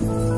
Kính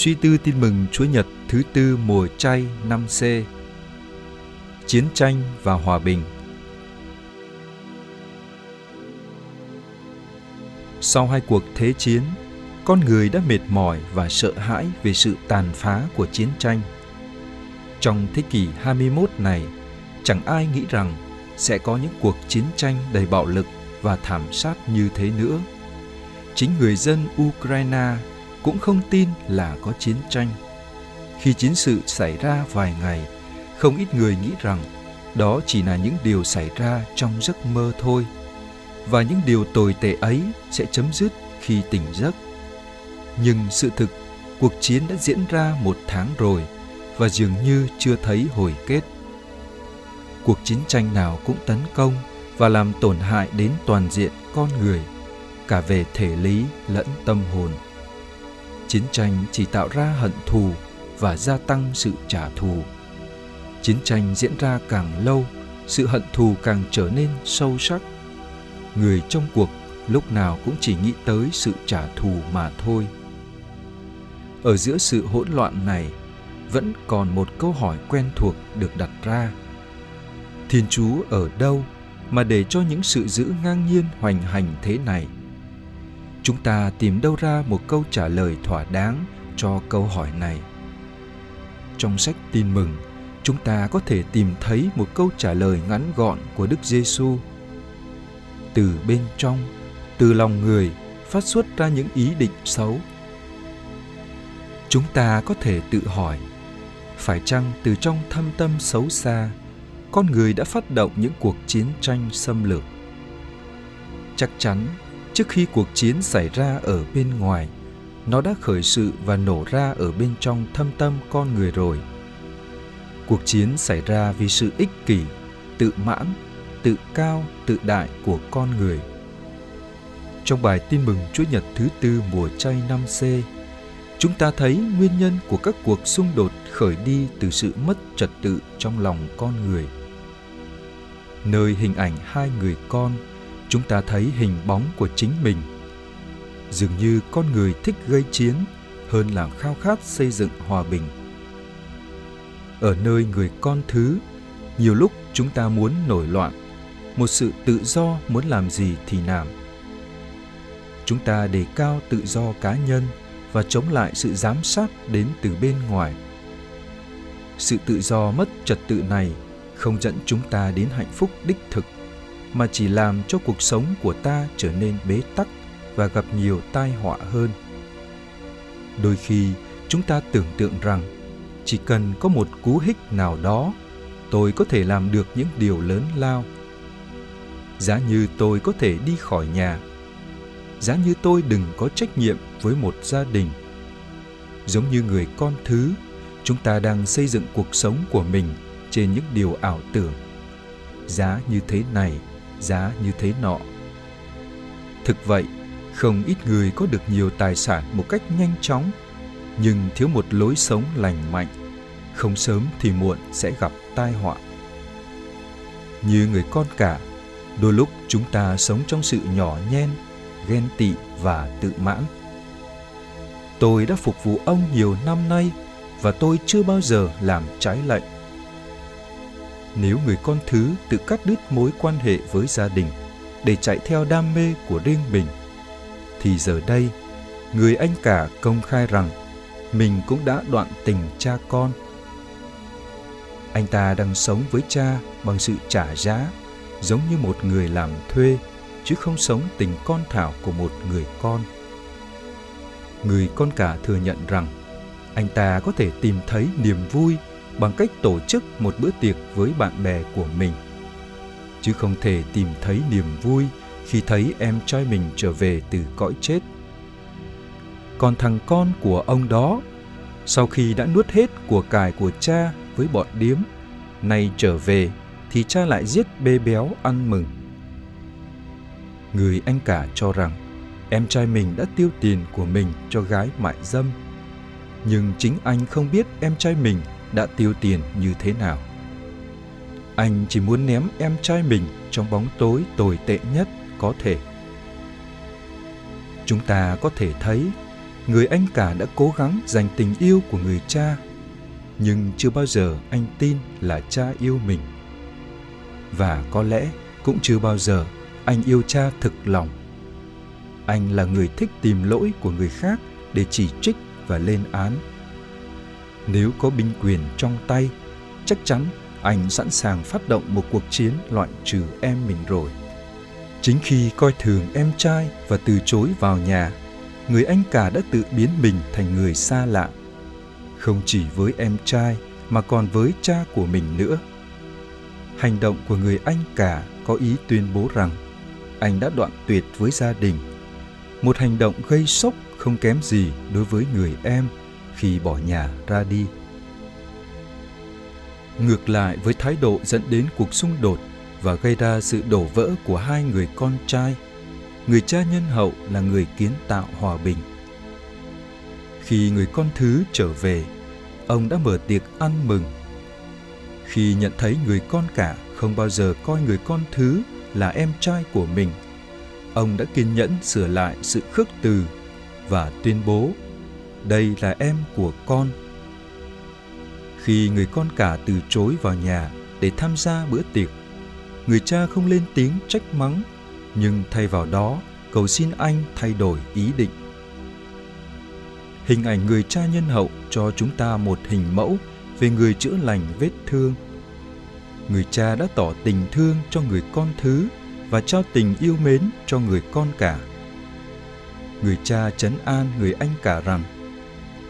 Suy tư tin mừng Chúa Nhật thứ tư mùa chay năm C Chiến tranh và hòa bình Sau hai cuộc thế chiến, con người đã mệt mỏi và sợ hãi về sự tàn phá của chiến tranh. Trong thế kỷ 21 này, chẳng ai nghĩ rằng sẽ có những cuộc chiến tranh đầy bạo lực và thảm sát như thế nữa. Chính người dân Ukraine cũng không tin là có chiến tranh. Khi chiến sự xảy ra vài ngày, không ít người nghĩ rằng đó chỉ là những điều xảy ra trong giấc mơ thôi và những điều tồi tệ ấy sẽ chấm dứt khi tỉnh giấc. Nhưng sự thực, cuộc chiến đã diễn ra một tháng rồi và dường như chưa thấy hồi kết. Cuộc chiến tranh nào cũng tấn công và làm tổn hại đến toàn diện con người, cả về thể lý lẫn tâm hồn chiến tranh chỉ tạo ra hận thù và gia tăng sự trả thù. Chiến tranh diễn ra càng lâu, sự hận thù càng trở nên sâu sắc. Người trong cuộc lúc nào cũng chỉ nghĩ tới sự trả thù mà thôi. Ở giữa sự hỗn loạn này, vẫn còn một câu hỏi quen thuộc được đặt ra. Thiên chúa ở đâu mà để cho những sự giữ ngang nhiên hoành hành thế này? Chúng ta tìm đâu ra một câu trả lời thỏa đáng cho câu hỏi này. Trong sách tin mừng, chúng ta có thể tìm thấy một câu trả lời ngắn gọn của đức giêsu từ bên trong, từ lòng người, phát xuất ra những ý định xấu. Chúng ta có thể tự hỏi, phải chăng từ trong thâm tâm xấu xa, con người đã phát động những cuộc chiến tranh xâm lược? Chắc chắn trước khi cuộc chiến xảy ra ở bên ngoài nó đã khởi sự và nổ ra ở bên trong thâm tâm con người rồi cuộc chiến xảy ra vì sự ích kỷ tự mãn tự cao tự đại của con người trong bài tin mừng Chúa Nhật thứ tư mùa chay năm C, chúng ta thấy nguyên nhân của các cuộc xung đột khởi đi từ sự mất trật tự trong lòng con người. Nơi hình ảnh hai người con chúng ta thấy hình bóng của chính mình. Dường như con người thích gây chiến hơn là khao khát xây dựng hòa bình. Ở nơi người con thứ, nhiều lúc chúng ta muốn nổi loạn, một sự tự do muốn làm gì thì làm. Chúng ta đề cao tự do cá nhân và chống lại sự giám sát đến từ bên ngoài. Sự tự do mất trật tự này không dẫn chúng ta đến hạnh phúc đích thực mà chỉ làm cho cuộc sống của ta trở nên bế tắc và gặp nhiều tai họa hơn. Đôi khi, chúng ta tưởng tượng rằng chỉ cần có một cú hích nào đó, tôi có thể làm được những điều lớn lao. Giá như tôi có thể đi khỏi nhà, giá như tôi đừng có trách nhiệm với một gia đình. Giống như người con thứ, chúng ta đang xây dựng cuộc sống của mình trên những điều ảo tưởng. Giá như thế này giá như thế nọ. Thực vậy, không ít người có được nhiều tài sản một cách nhanh chóng, nhưng thiếu một lối sống lành mạnh, không sớm thì muộn sẽ gặp tai họa. Như người con cả, đôi lúc chúng ta sống trong sự nhỏ nhen ghen tị và tự mãn tôi đã phục vụ ông nhiều năm nay và tôi chưa bao giờ làm trái lệnh nếu người con thứ tự cắt đứt mối quan hệ với gia đình để chạy theo đam mê của riêng mình, thì giờ đây, người anh cả công khai rằng mình cũng đã đoạn tình cha con. Anh ta đang sống với cha bằng sự trả giá giống như một người làm thuê, chứ không sống tình con thảo của một người con. Người con cả thừa nhận rằng anh ta có thể tìm thấy niềm vui bằng cách tổ chức một bữa tiệc với bạn bè của mình. Chứ không thể tìm thấy niềm vui khi thấy em trai mình trở về từ cõi chết. Còn thằng con của ông đó, sau khi đã nuốt hết của cải của cha với bọn điếm, nay trở về thì cha lại giết bê béo ăn mừng. Người anh cả cho rằng em trai mình đã tiêu tiền của mình cho gái mại dâm. Nhưng chính anh không biết em trai mình đã tiêu tiền như thế nào. Anh chỉ muốn ném em trai mình trong bóng tối tồi tệ nhất có thể. Chúng ta có thể thấy, người anh cả đã cố gắng dành tình yêu của người cha, nhưng chưa bao giờ anh tin là cha yêu mình. Và có lẽ cũng chưa bao giờ anh yêu cha thực lòng. Anh là người thích tìm lỗi của người khác để chỉ trích và lên án nếu có binh quyền trong tay, chắc chắn anh sẵn sàng phát động một cuộc chiến loại trừ em mình rồi. Chính khi coi thường em trai và từ chối vào nhà, người anh cả đã tự biến mình thành người xa lạ. Không chỉ với em trai mà còn với cha của mình nữa. Hành động của người anh cả có ý tuyên bố rằng anh đã đoạn tuyệt với gia đình. Một hành động gây sốc không kém gì đối với người em khi bỏ nhà ra đi. Ngược lại với thái độ dẫn đến cuộc xung đột và gây ra sự đổ vỡ của hai người con trai, người cha nhân hậu là người kiến tạo hòa bình. Khi người con thứ trở về, ông đã mở tiệc ăn mừng. Khi nhận thấy người con cả không bao giờ coi người con thứ là em trai của mình, ông đã kiên nhẫn sửa lại sự khước từ và tuyên bố đây là em của con. Khi người con cả từ chối vào nhà để tham gia bữa tiệc, người cha không lên tiếng trách mắng, nhưng thay vào đó, cầu xin anh thay đổi ý định. Hình ảnh người cha nhân hậu cho chúng ta một hình mẫu về người chữa lành vết thương. Người cha đã tỏ tình thương cho người con thứ và trao tình yêu mến cho người con cả. Người cha trấn an người anh cả rằng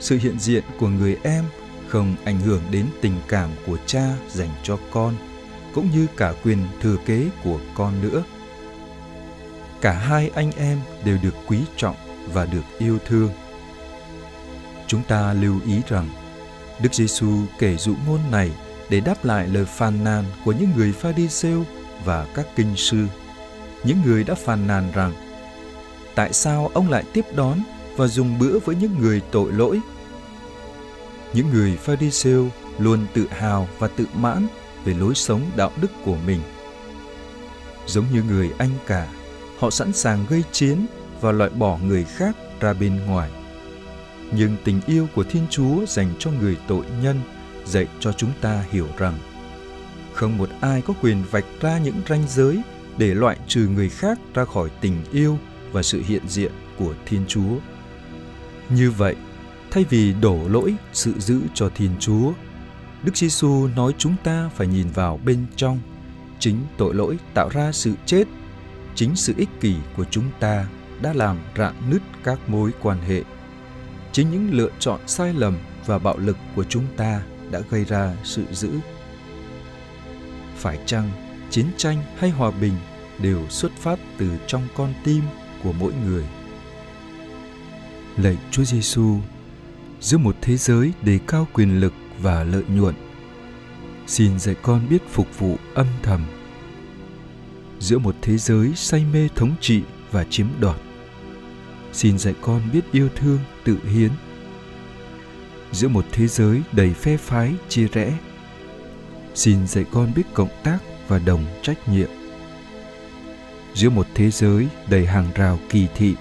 sự hiện diện của người em không ảnh hưởng đến tình cảm của cha dành cho con, cũng như cả quyền thừa kế của con nữa. Cả hai anh em đều được quý trọng và được yêu thương. Chúng ta lưu ý rằng, đức giêsu kể dụ ngôn này để đáp lại lời phàn nàn của những người pha đi rêu và các kinh sư. Những người đã phàn nàn rằng, tại sao ông lại tiếp đón và dùng bữa với những người tội lỗi. Những người pha đi luôn tự hào và tự mãn về lối sống đạo đức của mình. Giống như người anh cả, họ sẵn sàng gây chiến và loại bỏ người khác ra bên ngoài. Nhưng tình yêu của thiên chúa dành cho người tội nhân dạy cho chúng ta hiểu rằng không một ai có quyền vạch ra những ranh giới để loại trừ người khác ra khỏi tình yêu và sự hiện diện của thiên chúa như vậy, thay vì đổ lỗi sự giữ cho thiên chúa, đức giêsu nói chúng ta phải nhìn vào bên trong. Chính tội lỗi tạo ra sự chết, chính sự ích kỷ của chúng ta đã làm rạn nứt các mối quan hệ. Chính những lựa chọn sai lầm và bạo lực của chúng ta đã gây ra sự dữ phải chăng chiến tranh hay hòa bình đều xuất phát từ trong con tim của mỗi người? Lạy chúa giêsu giữa một thế giới đề cao quyền lực và lợi nhuận. Xin dạy con biết phục vụ âm thầm, giữa một thế giới say mê thống trị và chiếm đoạt. Xin dạy con biết yêu thương, tự hiến, giữa một thế giới đầy phe phái, chia rẽ. Xin dạy con biết cộng tác và đồng trách nhiệm, giữa một thế giới đầy hàng rào kỳ thị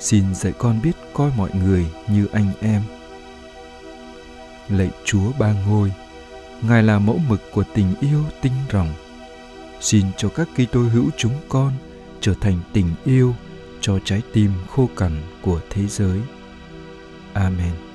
xin dạy con biết coi mọi người như anh em. Lạy chúa ba ngôi, ngài là mẫu mực của tình yêu tinh ròng xin cho các cây tôi hữu chúng con trở thành tình yêu cho trái tim khô cằn của thế giới. Amen.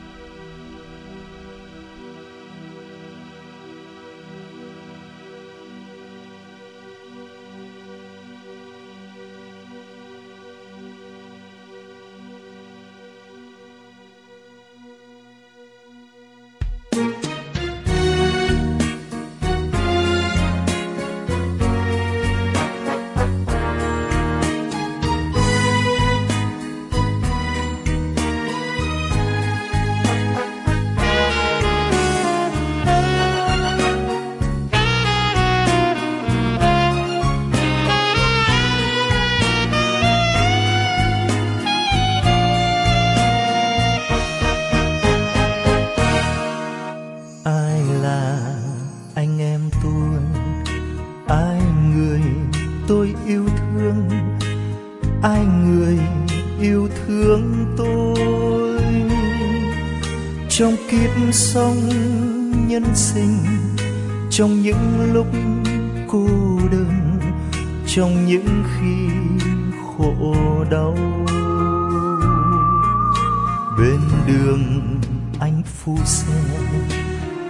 Trong những lúc cô đơn, trong những khi khổ đau. Bên đường anh phu xe,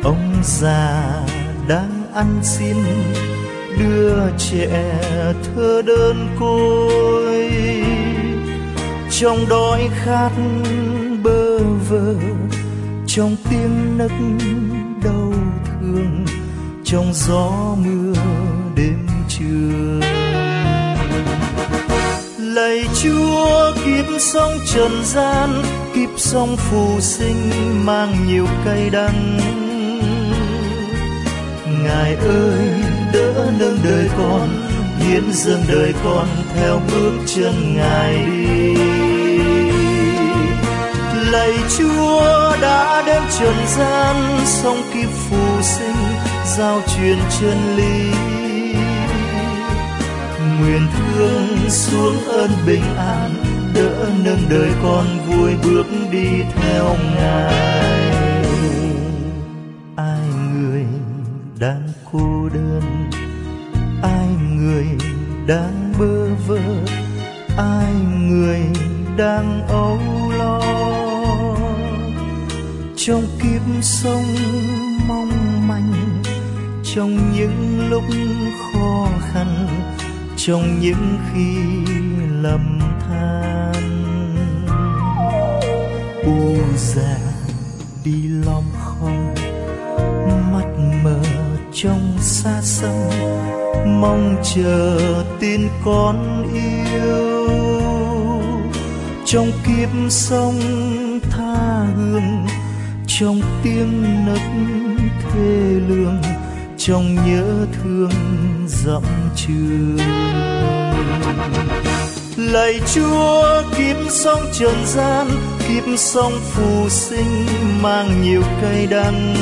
ông già đang ăn xin đưa trẻ thơ đơn côi. Trong đói khát bơ vơ, trong tiếng nấc đau thương trong gió mưa đêm trường lạy chúa, kiếp sống trần gian, kiếp sống phù sinh mang nhiều cay đắng. Ngài ơi, đỡ nâng đời con, hiến dâng đời con theo bước chân ngài đi. Lạy chúa, đã đến trần gian song kiếp phù sinh giao truyền chân lý. Nguyện thương xuống ơn bình an, đỡ nâng đời con vui bước đi theo ngài. Ai người đang cô đơn? Ai người đang bơ vơ? Ai người đang âu lo? Trong kiếp sống mong manh trong những lúc khó khăn, trong những khi lầm than. U già đi lom khom, mắt mờ trong xa xăm, mong chờ tin con yêu. Trong kiếp sông tha hương, trong tiếng nấc thê lương trong nhớ thương dặm trường lạy chúa kiếp sống trần gian kiếp sống phù sinh mang nhiều cay đắng.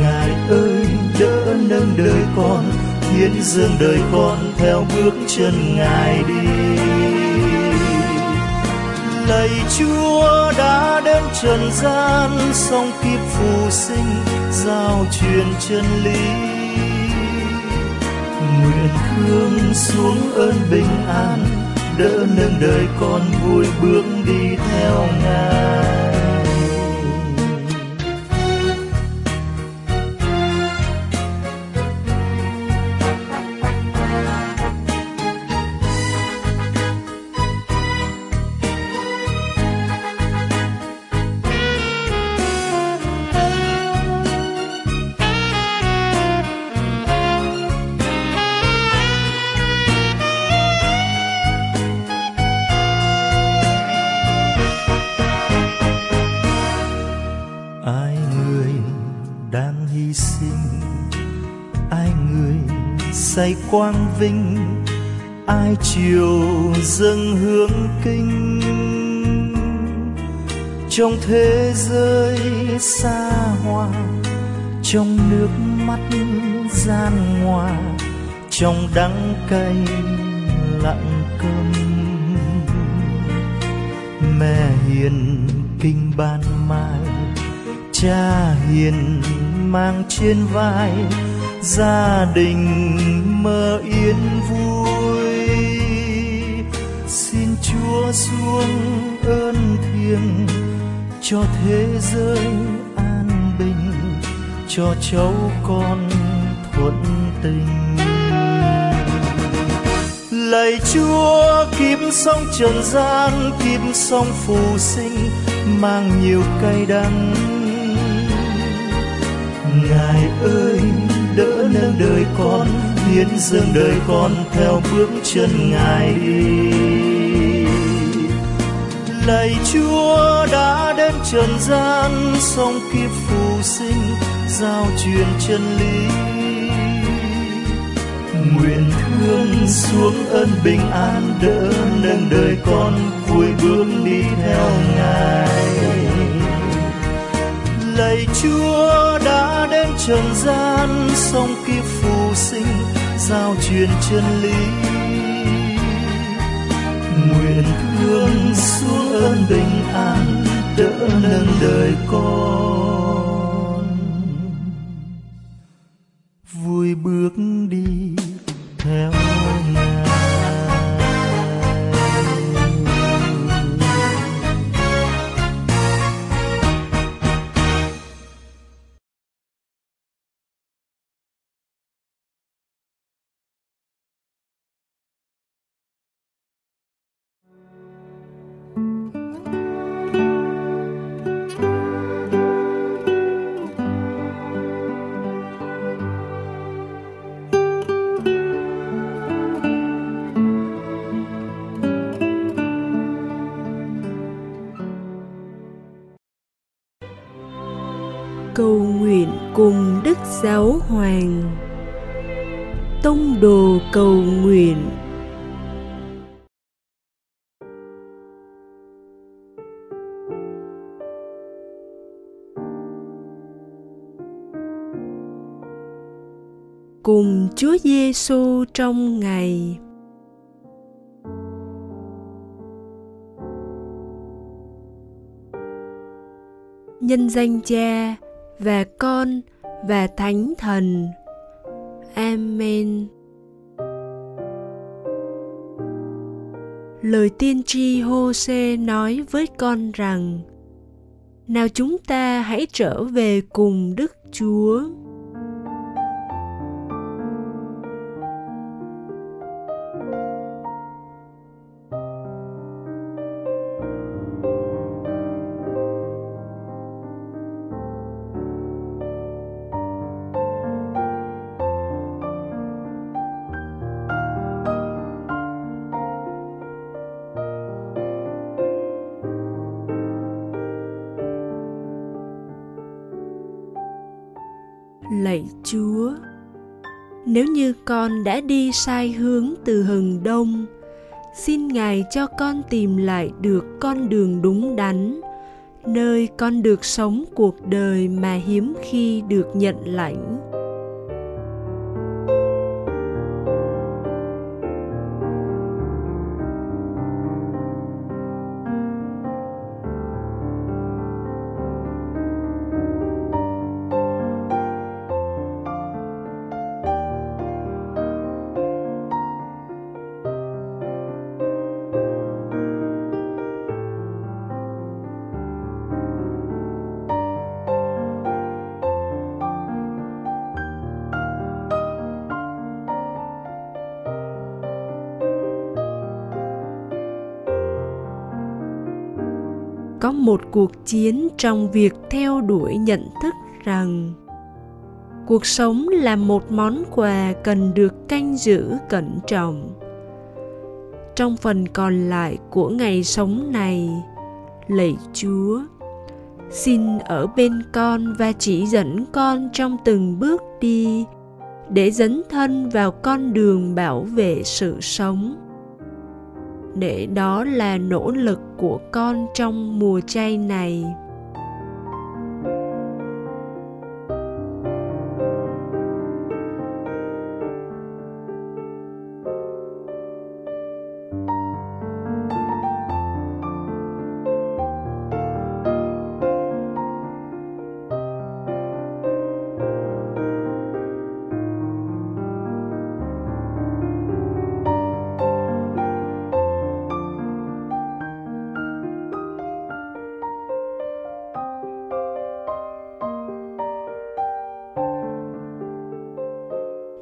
Ngài ơi, đỡ nâng đời con, hiến dương đời con theo bước chân ngài đi. Lạy chúa, đã đến trần gian song kiếp phù sinh giao truyền chân lý. Nguyện thương xuống ơn bình an, đỡ nâng đời con vui bước đi theo ngài. Say quang vinh, ai chiều dâng hướng kinh. Trong thế giới xa hoa, trong nước mắt gian ngoa trong đắng cay lặng câm. Mẹ hiền kinh ban mai, cha hiền mang trên vai gia đình mơ yên vui. Xin chúa xuống ơn thiêng cho thế giới an bình, cho cháu con thuận tình. Lạy chúa kim sống trần gian kim sống phù sinh, mang nhiều cay đắng. Ngài ơi đỡ nâng đời con, hiến dâng đời con theo bước chân ngài đi. Lạy chúa đã đến trần gian song kiếp phù sinh giao truyền chân lý. Nguyện thương xuống ơn bình an đỡ nâng đời con vui bước đi theo ngài lạy chúa đã đến trần gian, song kiếp phù sinh, giao truyền chân lý. Nguyện thương xuống ơn bình an, đỡ nâng đời con. Cầu nguyện cùng đức giáo hoàng. Tông đồ cầu nguyện. Cùng Chúa Giêsu trong ngày. Nhân danh Cha và Con và Thánh Thần. Amen. Lời tiên tri Hôse nói với con rằng: Nào chúng ta hãy trở về cùng Đức Chúa. Lạy chúa. Nếu như con đã đi sai hướng từ hừng đông, xin ngài cho con tìm lại được con đường đúng đắn, nơi con được sống cuộc đời mà hiếm khi được nhận lãnh. Một cuộc chiến trong việc theo đuổi nhận thức rằng cuộc sống là một món quà cần được canh giữ cẩn trọng. Trong phần còn lại của ngày sống này, lạy chúa, xin ở bên con và chỉ dẫn con trong từng bước đi để dấn thân vào con đường bảo vệ sự sống để đó là nỗ lực của con trong mùa chay này.